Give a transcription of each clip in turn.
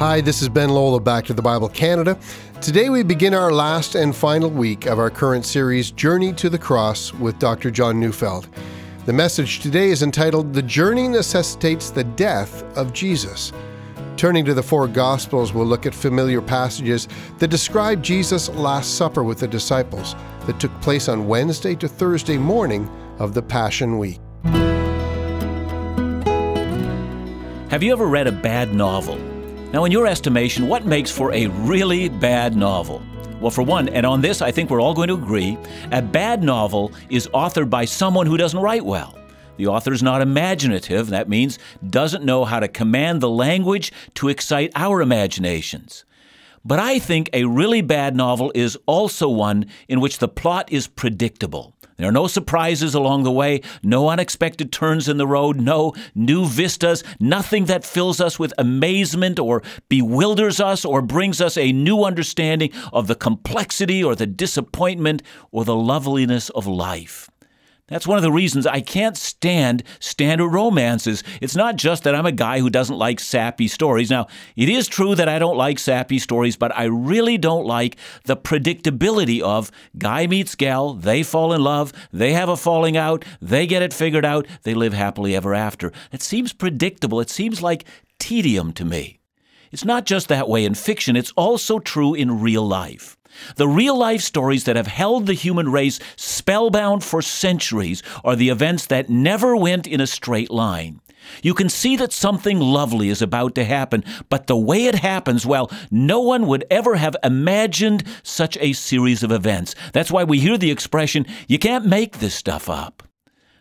Hi, this is Ben of Back to the Bible Canada. Today we begin our last and final week of our current series, Journey to the Cross, with Dr. John Neufeld. The message today is entitled The Journey Necessitates the Death of Jesus. Turning to the four Gospels, we'll look at familiar passages that describe Jesus' Last Supper with the disciples that took place on Wednesday to Thursday morning of the Passion Week. Have you ever read a bad novel? Now, in your estimation, what makes for a really bad novel? Well, for one, and on this I think we're all going to agree, a bad novel is authored by someone who doesn't write well. The author is not imaginative, that means doesn't know how to command the language to excite our imaginations. But I think a really bad novel is also one in which the plot is predictable. There are no surprises along the way, no unexpected turns in the road, no new vistas, nothing that fills us with amazement or bewilders us or brings us a new understanding of the complexity or the disappointment or the loveliness of life. That's one of the reasons I can't stand standard romances. It's not just that I'm a guy who doesn't like sappy stories. Now, it is true that I don't like sappy stories, but I really don't like the predictability of guy meets gal, they fall in love, they have a falling out, they get it figured out, they live happily ever after. It seems predictable. It seems like tedium to me. It's not just that way in fiction, it's also true in real life. The real life stories that have held the human race spellbound for centuries are the events that never went in a straight line. You can see that something lovely is about to happen, but the way it happens, well, no one would ever have imagined such a series of events. That's why we hear the expression, you can't make this stuff up.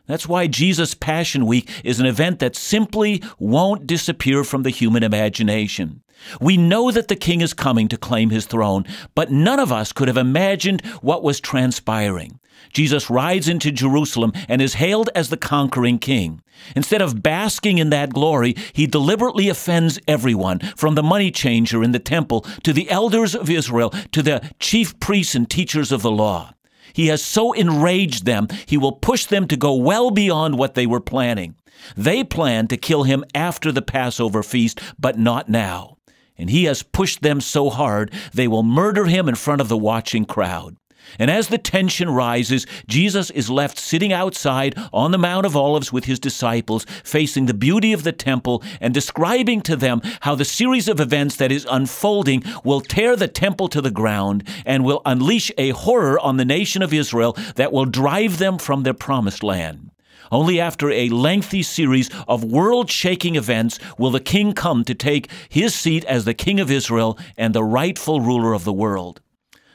That's why Jesus' Passion Week is an event that simply won't disappear from the human imagination. We know that the king is coming to claim his throne, but none of us could have imagined what was transpiring. Jesus rides into Jerusalem and is hailed as the conquering king. Instead of basking in that glory, he deliberately offends everyone, from the money changer in the temple to the elders of Israel to the chief priests and teachers of the law. He has so enraged them, he will push them to go well beyond what they were planning. They planned to kill him after the Passover feast, but not now. And he has pushed them so hard, they will murder him in front of the watching crowd. And as the tension rises, Jesus is left sitting outside on the Mount of Olives with his disciples, facing the beauty of the temple and describing to them how the series of events that is unfolding will tear the temple to the ground and will unleash a horror on the nation of Israel that will drive them from their promised land. Only after a lengthy series of world shaking events will the king come to take his seat as the king of Israel and the rightful ruler of the world.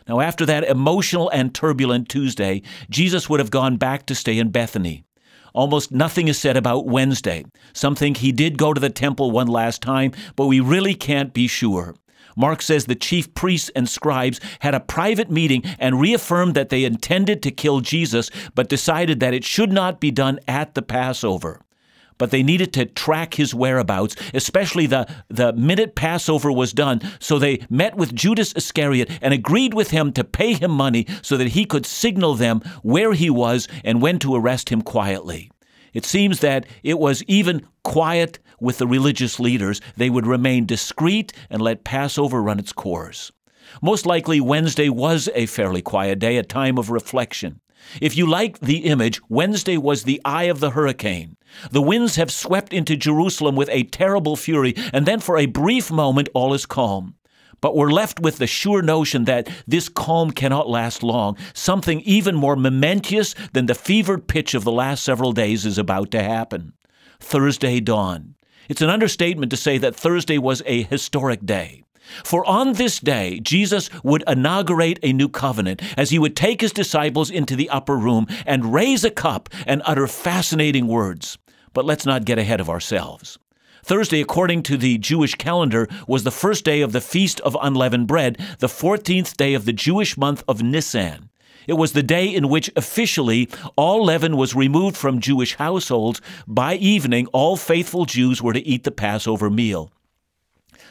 Now, after that emotional and turbulent Tuesday, Jesus would have gone back to stay in Bethany. Almost nothing is said about Wednesday. Some think he did go to the temple one last time, but we really can't be sure. Mark says the chief priests and scribes had a private meeting and reaffirmed that they intended to kill Jesus, but decided that it should not be done at the Passover but they needed to track his whereabouts, especially the, the minute Passover was done. So they met with Judas Iscariot and agreed with him to pay him money so that he could signal them where he was and when to arrest him quietly. It seems that it was even quiet with the religious leaders. They would remain discreet and let Passover run its course. Most likely, Wednesday was a fairly quiet day, a time of reflection. If you like the image, Wednesday was the eye of the hurricane. The winds have swept into Jerusalem with a terrible fury, and then for a brief moment all is calm. But we're left with the sure notion that this calm cannot last long. Something even more momentous than the fevered pitch of the last several days is about to happen. Thursday dawn. It's an understatement to say that Thursday was a historic day. For on this day, Jesus would inaugurate a new covenant as he would take his disciples into the upper room and raise a cup and utter fascinating words. But let's not get ahead of ourselves. Thursday, according to the Jewish calendar, was the first day of the Feast of Unleavened Bread, the 14th day of the Jewish month of Nisan. It was the day in which officially all leaven was removed from Jewish households. By evening, all faithful Jews were to eat the Passover meal.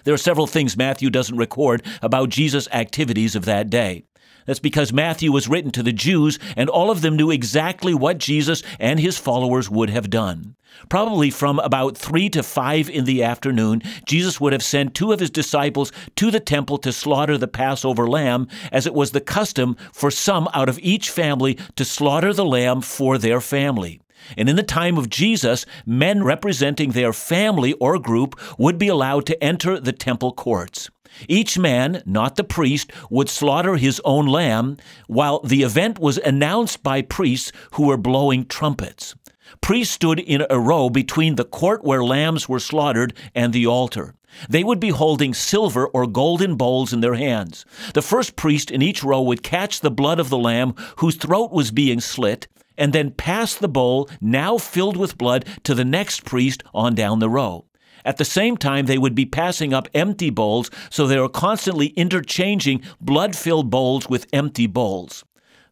There are several things Matthew doesn't record about Jesus' activities of that day. That's because Matthew was written to the Jews, and all of them knew exactly what Jesus and his followers would have done. Probably from about 3 to 5 in the afternoon, Jesus would have sent two of his disciples to the temple to slaughter the Passover lamb, as it was the custom for some out of each family to slaughter the lamb for their family. And in the time of Jesus, men representing their family or group would be allowed to enter the temple courts. Each man, not the priest, would slaughter his own lamb, while the event was announced by priests who were blowing trumpets. Priests stood in a row between the court where lambs were slaughtered and the altar. They would be holding silver or golden bowls in their hands. The first priest in each row would catch the blood of the lamb whose throat was being slit and then pass the bowl, now filled with blood, to the next priest on down the row. At the same time, they would be passing up empty bowls, so they were constantly interchanging blood filled bowls with empty bowls.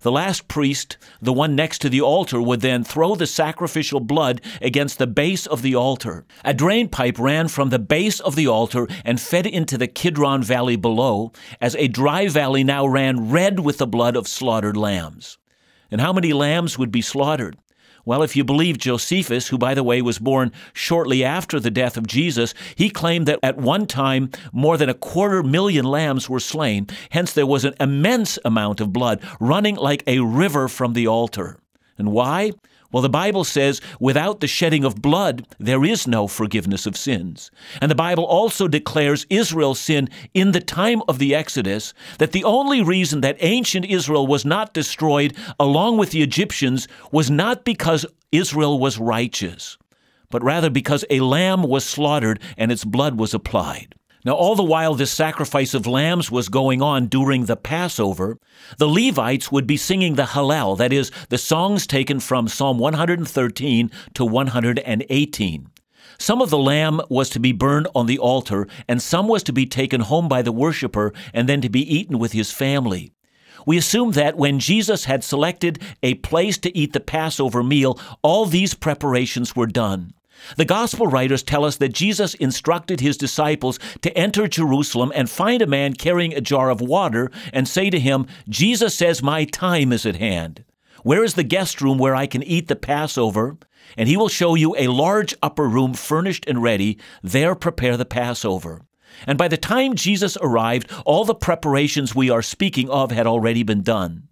The last priest, the one next to the altar, would then throw the sacrificial blood against the base of the altar. A drain pipe ran from the base of the altar and fed into the Kidron Valley below, as a dry valley now ran red with the blood of slaughtered lambs. And how many lambs would be slaughtered? Well, if you believe Josephus, who, by the way, was born shortly after the death of Jesus, he claimed that at one time more than a quarter million lambs were slain. Hence, there was an immense amount of blood running like a river from the altar. And why? Well, the Bible says, without the shedding of blood, there is no forgiveness of sins. And the Bible also declares Israel's sin in the time of the Exodus, that the only reason that ancient Israel was not destroyed along with the Egyptians was not because Israel was righteous, but rather because a lamb was slaughtered and its blood was applied. Now, all the while this sacrifice of lambs was going on during the Passover, the Levites would be singing the Hallel, that is, the songs taken from Psalm 113 to 118. Some of the lamb was to be burned on the altar, and some was to be taken home by the worshiper and then to be eaten with his family. We assume that when Jesus had selected a place to eat the Passover meal, all these preparations were done. The gospel writers tell us that Jesus instructed his disciples to enter Jerusalem and find a man carrying a jar of water and say to him, Jesus says, My time is at hand. Where is the guest room where I can eat the Passover? And he will show you a large upper room furnished and ready. There prepare the Passover. And by the time Jesus arrived, all the preparations we are speaking of had already been done.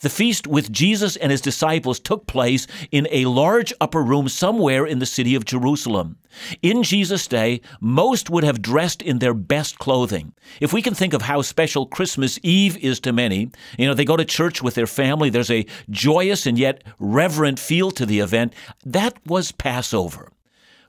The feast with Jesus and his disciples took place in a large upper room somewhere in the city of Jerusalem. In Jesus' day, most would have dressed in their best clothing. If we can think of how special Christmas Eve is to many, you know, they go to church with their family, there's a joyous and yet reverent feel to the event. That was Passover.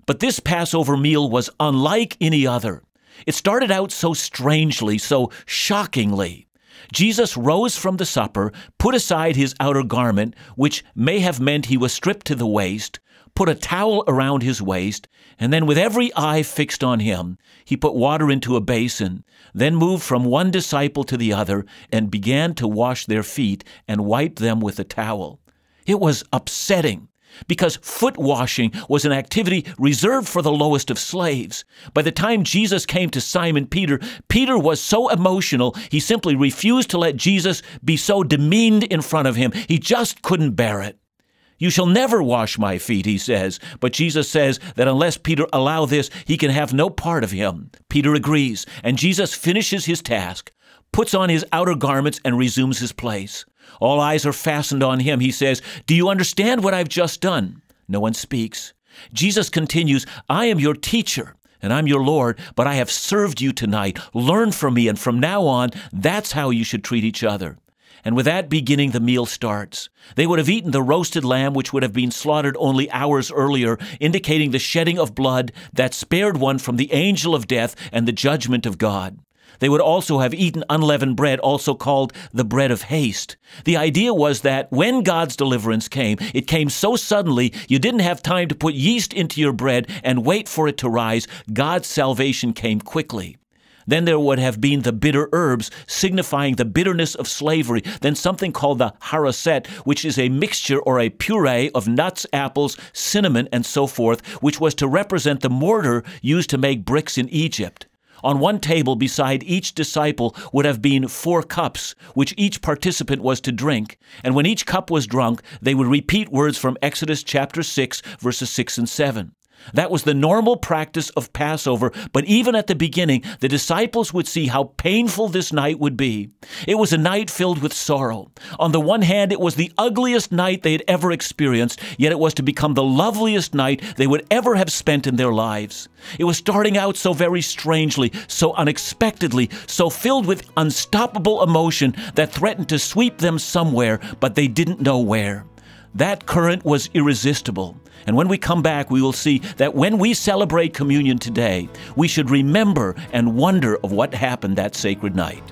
But this Passover meal was unlike any other. It started out so strangely, so shockingly. Jesus rose from the supper, put aside his outer garment, which may have meant he was stripped to the waist, put a towel around his waist, and then with every eye fixed on him, he put water into a basin, then moved from one disciple to the other and began to wash their feet and wipe them with a towel. It was upsetting because foot washing was an activity reserved for the lowest of slaves. By the time Jesus came to Simon Peter, Peter was so emotional, he simply refused to let Jesus be so demeaned in front of him. He just couldn't bear it. You shall never wash my feet, he says. But Jesus says that unless Peter allow this, he can have no part of him. Peter agrees, and Jesus finishes his task, puts on his outer garments, and resumes his place. All eyes are fastened on him. He says, Do you understand what I've just done? No one speaks. Jesus continues, I am your teacher and I'm your Lord, but I have served you tonight. Learn from me, and from now on, that's how you should treat each other. And with that beginning, the meal starts. They would have eaten the roasted lamb, which would have been slaughtered only hours earlier, indicating the shedding of blood that spared one from the angel of death and the judgment of God. They would also have eaten unleavened bread, also called the bread of haste. The idea was that when God's deliverance came, it came so suddenly you didn't have time to put yeast into your bread and wait for it to rise. God's salvation came quickly. Then there would have been the bitter herbs, signifying the bitterness of slavery. Then something called the haroset, which is a mixture or a puree of nuts, apples, cinnamon, and so forth, which was to represent the mortar used to make bricks in Egypt. On one table beside each disciple would have been four cups, which each participant was to drink. And when each cup was drunk, they would repeat words from Exodus chapter 6, verses 6 and 7. That was the normal practice of Passover, but even at the beginning, the disciples would see how painful this night would be. It was a night filled with sorrow. On the one hand, it was the ugliest night they had ever experienced, yet it was to become the loveliest night they would ever have spent in their lives. It was starting out so very strangely, so unexpectedly, so filled with unstoppable emotion that threatened to sweep them somewhere, but they didn't know where. That current was irresistible. And when we come back, we will see that when we celebrate communion today, we should remember and wonder of what happened that sacred night.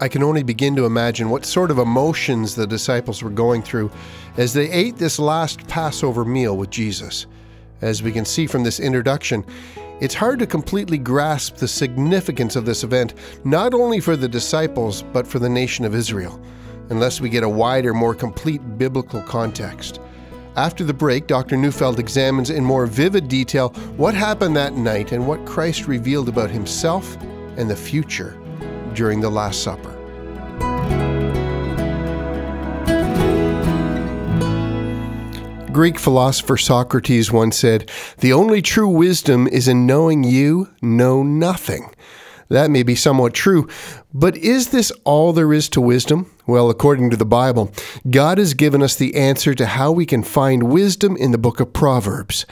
I can only begin to imagine what sort of emotions the disciples were going through as they ate this last Passover meal with Jesus. As we can see from this introduction, it's hard to completely grasp the significance of this event, not only for the disciples, but for the nation of Israel, unless we get a wider, more complete biblical context. After the break, Dr. Neufeld examines in more vivid detail what happened that night and what Christ revealed about himself and the future during the Last Supper. Greek philosopher Socrates once said, The only true wisdom is in knowing you know nothing. That may be somewhat true, but is this all there is to wisdom? Well, according to the Bible, God has given us the answer to how we can find wisdom in the book of Proverbs.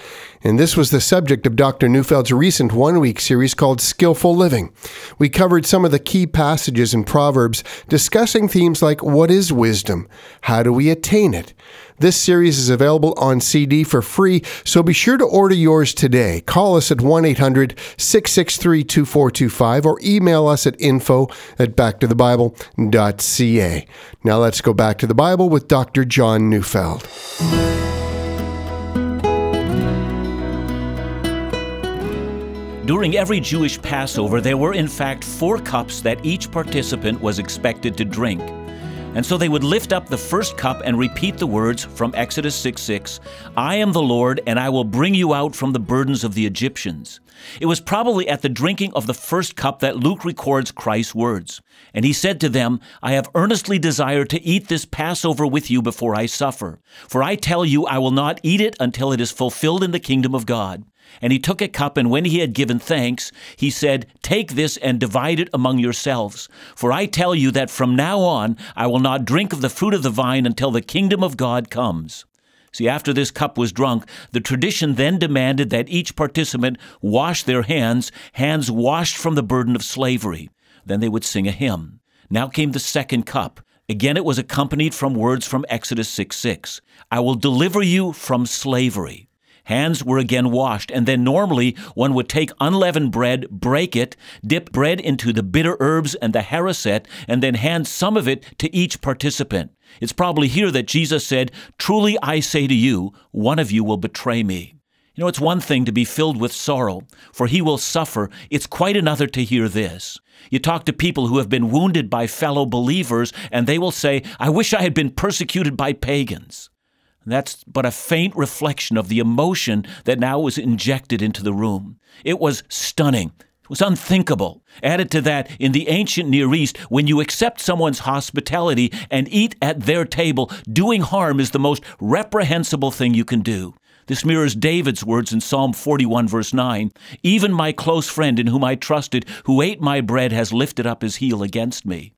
And this was the subject of Dr. Neufeld's recent one week series called Skillful Living. We covered some of the key passages in Proverbs, discussing themes like what is wisdom? How do we attain it? This series is available on CD for free, so be sure to order yours today. Call us at 1 800 663 2425 or email us at info at backtothebible.ca. Now let's go back to the Bible with Dr. John Neufeld. During every Jewish Passover, there were in fact four cups that each participant was expected to drink. And so they would lift up the first cup and repeat the words from Exodus 6 6 I am the Lord, and I will bring you out from the burdens of the Egyptians. It was probably at the drinking of the first cup that Luke records Christ's words. And he said to them, I have earnestly desired to eat this Passover with you before I suffer. For I tell you, I will not eat it until it is fulfilled in the kingdom of God. And he took a cup, and when he had given thanks, he said, Take this and divide it among yourselves. For I tell you that from now on I will not drink of the fruit of the vine until the kingdom of God comes. See, after this cup was drunk, the tradition then demanded that each participant wash their hands, hands washed from the burden of slavery. Then they would sing a hymn. Now came the second cup. Again, it was accompanied from words from Exodus 6 6. I will deliver you from slavery. Hands were again washed, and then normally one would take unleavened bread, break it, dip bread into the bitter herbs and the haroset, and then hand some of it to each participant. It's probably here that Jesus said, Truly I say to you, one of you will betray me. You know, it's one thing to be filled with sorrow, for he will suffer. It's quite another to hear this. You talk to people who have been wounded by fellow believers, and they will say, I wish I had been persecuted by pagans. That's but a faint reflection of the emotion that now was injected into the room. It was stunning. It was unthinkable. Added to that, in the ancient Near East, when you accept someone's hospitality and eat at their table, doing harm is the most reprehensible thing you can do. This mirrors David's words in Psalm 41, verse 9 Even my close friend in whom I trusted, who ate my bread, has lifted up his heel against me.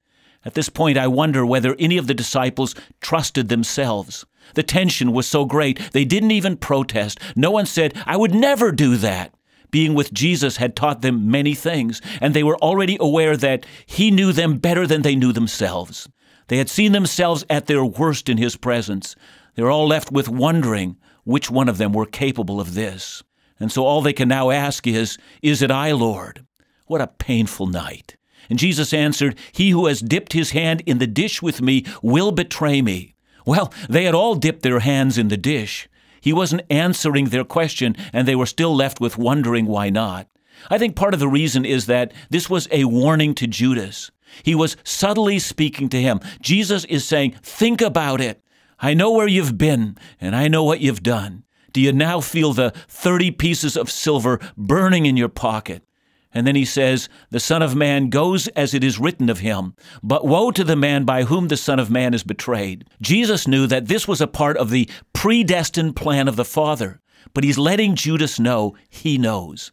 At this point, I wonder whether any of the disciples trusted themselves. The tension was so great, they didn't even protest. No one said, I would never do that. Being with Jesus had taught them many things, and they were already aware that He knew them better than they knew themselves. They had seen themselves at their worst in His presence. They were all left with wondering which one of them were capable of this. And so all they can now ask is, Is it I, Lord? What a painful night. And Jesus answered, He who has dipped his hand in the dish with me will betray me. Well, they had all dipped their hands in the dish. He wasn't answering their question, and they were still left with wondering why not. I think part of the reason is that this was a warning to Judas. He was subtly speaking to him. Jesus is saying, Think about it. I know where you've been, and I know what you've done. Do you now feel the 30 pieces of silver burning in your pocket? And then he says, The Son of Man goes as it is written of him, but woe to the man by whom the Son of Man is betrayed. Jesus knew that this was a part of the predestined plan of the Father, but he's letting Judas know he knows.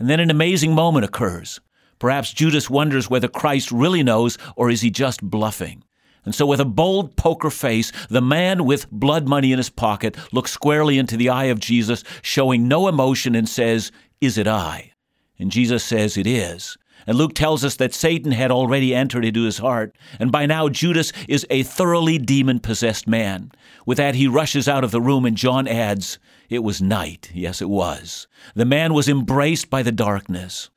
And then an amazing moment occurs. Perhaps Judas wonders whether Christ really knows or is he just bluffing. And so, with a bold poker face, the man with blood money in his pocket looks squarely into the eye of Jesus, showing no emotion, and says, Is it I? And Jesus says it is. And Luke tells us that Satan had already entered into his heart, and by now Judas is a thoroughly demon possessed man. With that, he rushes out of the room, and John adds, It was night. Yes, it was. The man was embraced by the darkness.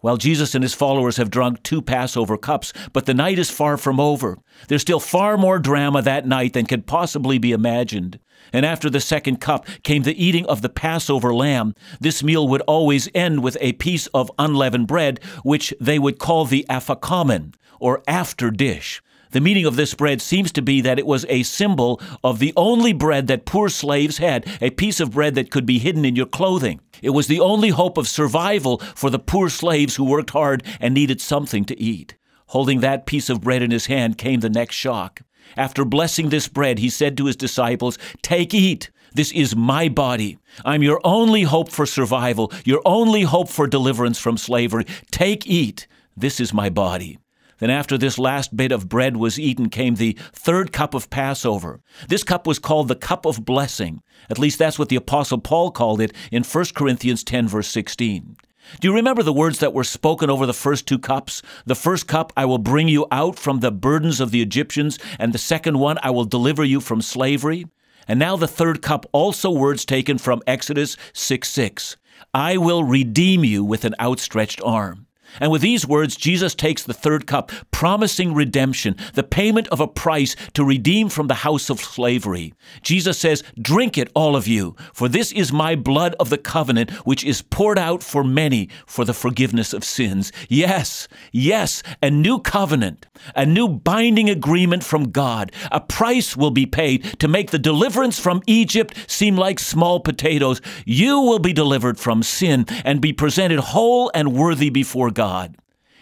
Well, Jesus and his followers have drunk two Passover cups, but the night is far from over. There's still far more drama that night than can possibly be imagined. And after the second cup came the eating of the Passover lamb. This meal would always end with a piece of unleavened bread, which they would call the afikomen, or after dish. The meaning of this bread seems to be that it was a symbol of the only bread that poor slaves had, a piece of bread that could be hidden in your clothing. It was the only hope of survival for the poor slaves who worked hard and needed something to eat. Holding that piece of bread in his hand came the next shock. After blessing this bread, he said to his disciples, Take, eat. This is my body. I'm your only hope for survival, your only hope for deliverance from slavery. Take, eat. This is my body. Then, after this last bit of bread was eaten, came the third cup of Passover. This cup was called the cup of blessing. At least that's what the Apostle Paul called it in 1 Corinthians 10, verse 16. Do you remember the words that were spoken over the first two cups? The first cup, I will bring you out from the burdens of the Egyptians, and the second one, I will deliver you from slavery. And now the third cup, also words taken from Exodus 6 6. I will redeem you with an outstretched arm. And with these words, Jesus takes the third cup, promising redemption, the payment of a price to redeem from the house of slavery. Jesus says, Drink it, all of you, for this is my blood of the covenant, which is poured out for many for the forgiveness of sins. Yes, yes, a new covenant, a new binding agreement from God. A price will be paid to make the deliverance from Egypt seem like small potatoes. You will be delivered from sin and be presented whole and worthy before God.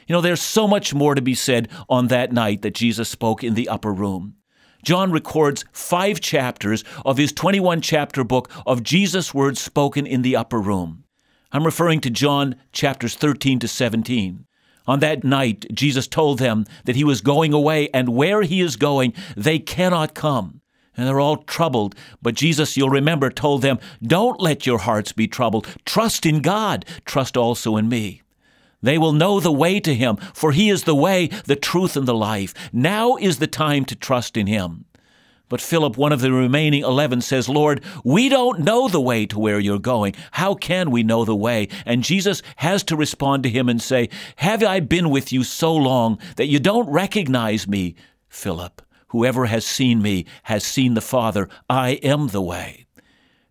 You know, there's so much more to be said on that night that Jesus spoke in the upper room. John records five chapters of his 21 chapter book of Jesus' words spoken in the upper room. I'm referring to John chapters 13 to 17. On that night, Jesus told them that he was going away, and where he is going, they cannot come. And they're all troubled. But Jesus, you'll remember, told them, Don't let your hearts be troubled. Trust in God. Trust also in me. They will know the way to him, for he is the way, the truth, and the life. Now is the time to trust in him. But Philip, one of the remaining eleven, says, Lord, we don't know the way to where you're going. How can we know the way? And Jesus has to respond to him and say, Have I been with you so long that you don't recognize me, Philip? Whoever has seen me has seen the Father. I am the way.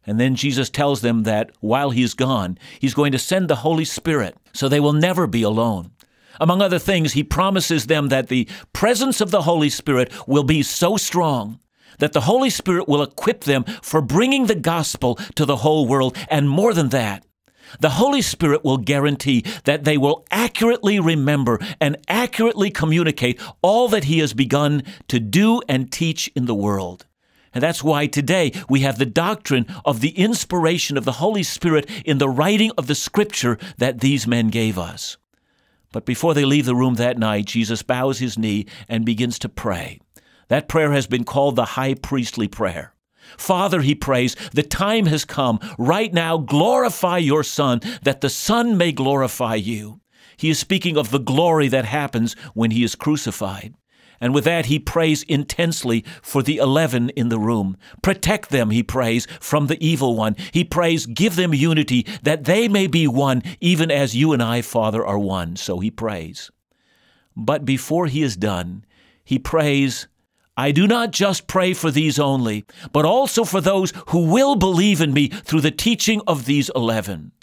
And then Jesus tells them that while he's gone, he's going to send the Holy Spirit so they will never be alone. Among other things, he promises them that the presence of the Holy Spirit will be so strong that the Holy Spirit will equip them for bringing the gospel to the whole world. And more than that, the Holy Spirit will guarantee that they will accurately remember and accurately communicate all that He has begun to do and teach in the world. And that's why today we have the doctrine of the inspiration of the Holy Spirit in the writing of the scripture that these men gave us. But before they leave the room that night, Jesus bows his knee and begins to pray. That prayer has been called the high priestly prayer. Father, he prays, the time has come. Right now, glorify your Son, that the Son may glorify you. He is speaking of the glory that happens when he is crucified. And with that, he prays intensely for the eleven in the room. Protect them, he prays, from the evil one. He prays, give them unity, that they may be one, even as you and I, Father, are one. So he prays. But before he is done, he prays, I do not just pray for these only, but also for those who will believe in me through the teaching of these eleven.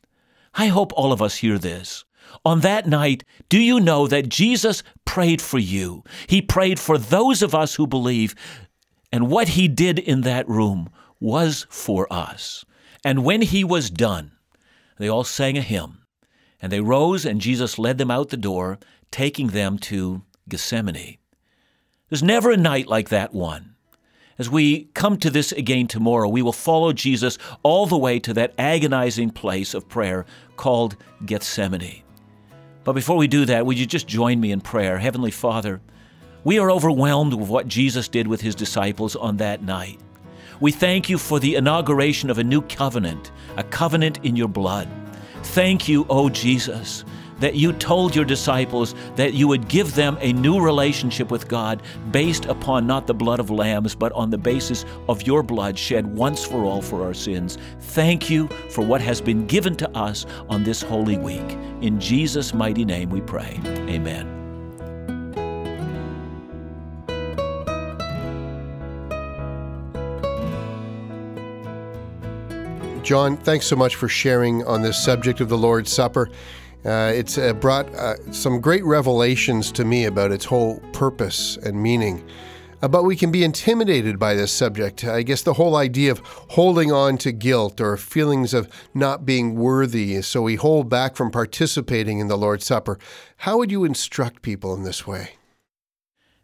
I hope all of us hear this. On that night, do you know that Jesus prayed for you? He prayed for those of us who believe. And what he did in that room was for us. And when he was done, they all sang a hymn. And they rose, and Jesus led them out the door, taking them to Gethsemane. There's never a night like that one. As we come to this again tomorrow, we will follow Jesus all the way to that agonizing place of prayer called Gethsemane. But before we do that, would you just join me in prayer? Heavenly Father, we are overwhelmed with what Jesus did with his disciples on that night. We thank you for the inauguration of a new covenant, a covenant in your blood. Thank you, O Jesus, that you told your disciples that you would give them a new relationship with God based upon not the blood of lambs, but on the basis of your blood shed once for all for our sins. Thank you for what has been given to us on this holy week. In Jesus' mighty name we pray. Amen. John, thanks so much for sharing on this subject of the Lord's Supper. Uh, it's uh, brought uh, some great revelations to me about its whole purpose and meaning. Uh, but we can be intimidated by this subject. I guess the whole idea of holding on to guilt or feelings of not being worthy, so we hold back from participating in the Lord's Supper. How would you instruct people in this way?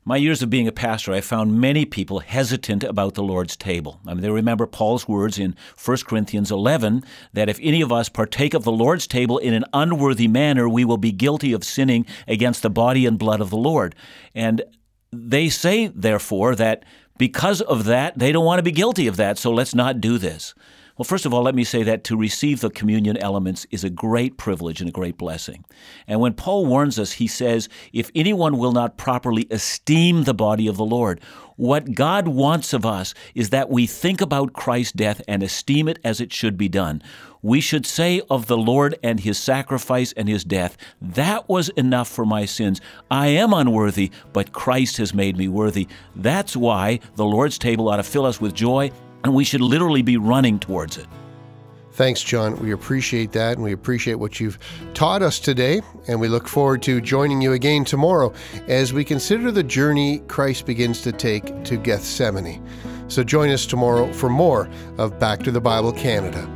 My years of being a pastor, I found many people hesitant about the Lord's table. I mean, they remember Paul's words in 1 Corinthians 11 that if any of us partake of the Lord's table in an unworthy manner, we will be guilty of sinning against the body and blood of the Lord. And they say, therefore, that because of that, they don't want to be guilty of that, so let's not do this. Well, first of all, let me say that to receive the communion elements is a great privilege and a great blessing. And when Paul warns us, he says, if anyone will not properly esteem the body of the Lord, what God wants of us is that we think about Christ's death and esteem it as it should be done. We should say of the Lord and his sacrifice and his death, that was enough for my sins. I am unworthy, but Christ has made me worthy. That's why the Lord's table ought to fill us with joy and we should literally be running towards it. Thanks, John. We appreciate that, and we appreciate what you've taught us today. And we look forward to joining you again tomorrow as we consider the journey Christ begins to take to Gethsemane. So join us tomorrow for more of Back to the Bible Canada.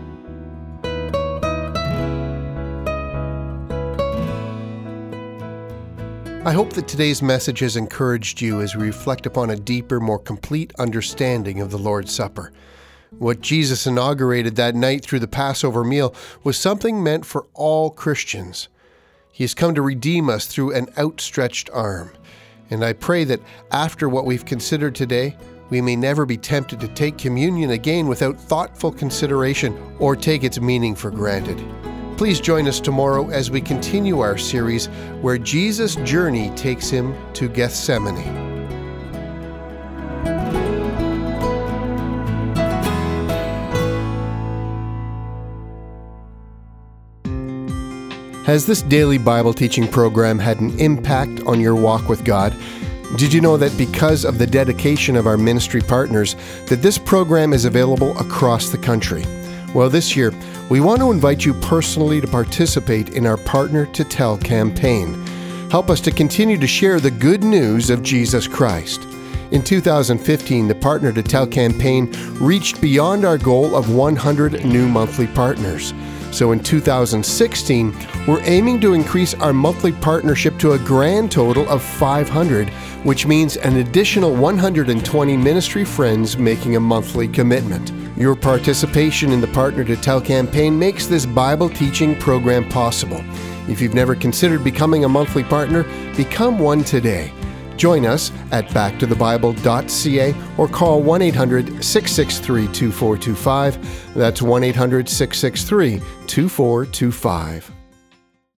I hope that today's message has encouraged you as we reflect upon a deeper, more complete understanding of the Lord's Supper. What Jesus inaugurated that night through the Passover meal was something meant for all Christians. He has come to redeem us through an outstretched arm. And I pray that after what we've considered today, we may never be tempted to take communion again without thoughtful consideration or take its meaning for granted. Please join us tomorrow as we continue our series where Jesus' journey takes him to Gethsemane. Has this daily Bible teaching program had an impact on your walk with God? Did you know that because of the dedication of our ministry partners that this program is available across the country? Well, this year, we want to invite you personally to participate in our Partner to Tell campaign. Help us to continue to share the good news of Jesus Christ. In 2015, the Partner to Tell campaign reached beyond our goal of 100 new monthly partners. So in 2016, we're aiming to increase our monthly partnership to a grand total of 500, which means an additional 120 ministry friends making a monthly commitment. Your participation in the Partner to Tell campaign makes this Bible teaching program possible. If you've never considered becoming a monthly partner, become one today. Join us at backtothebible.ca or call 1 800 663 2425. That's 1 800 663 2425.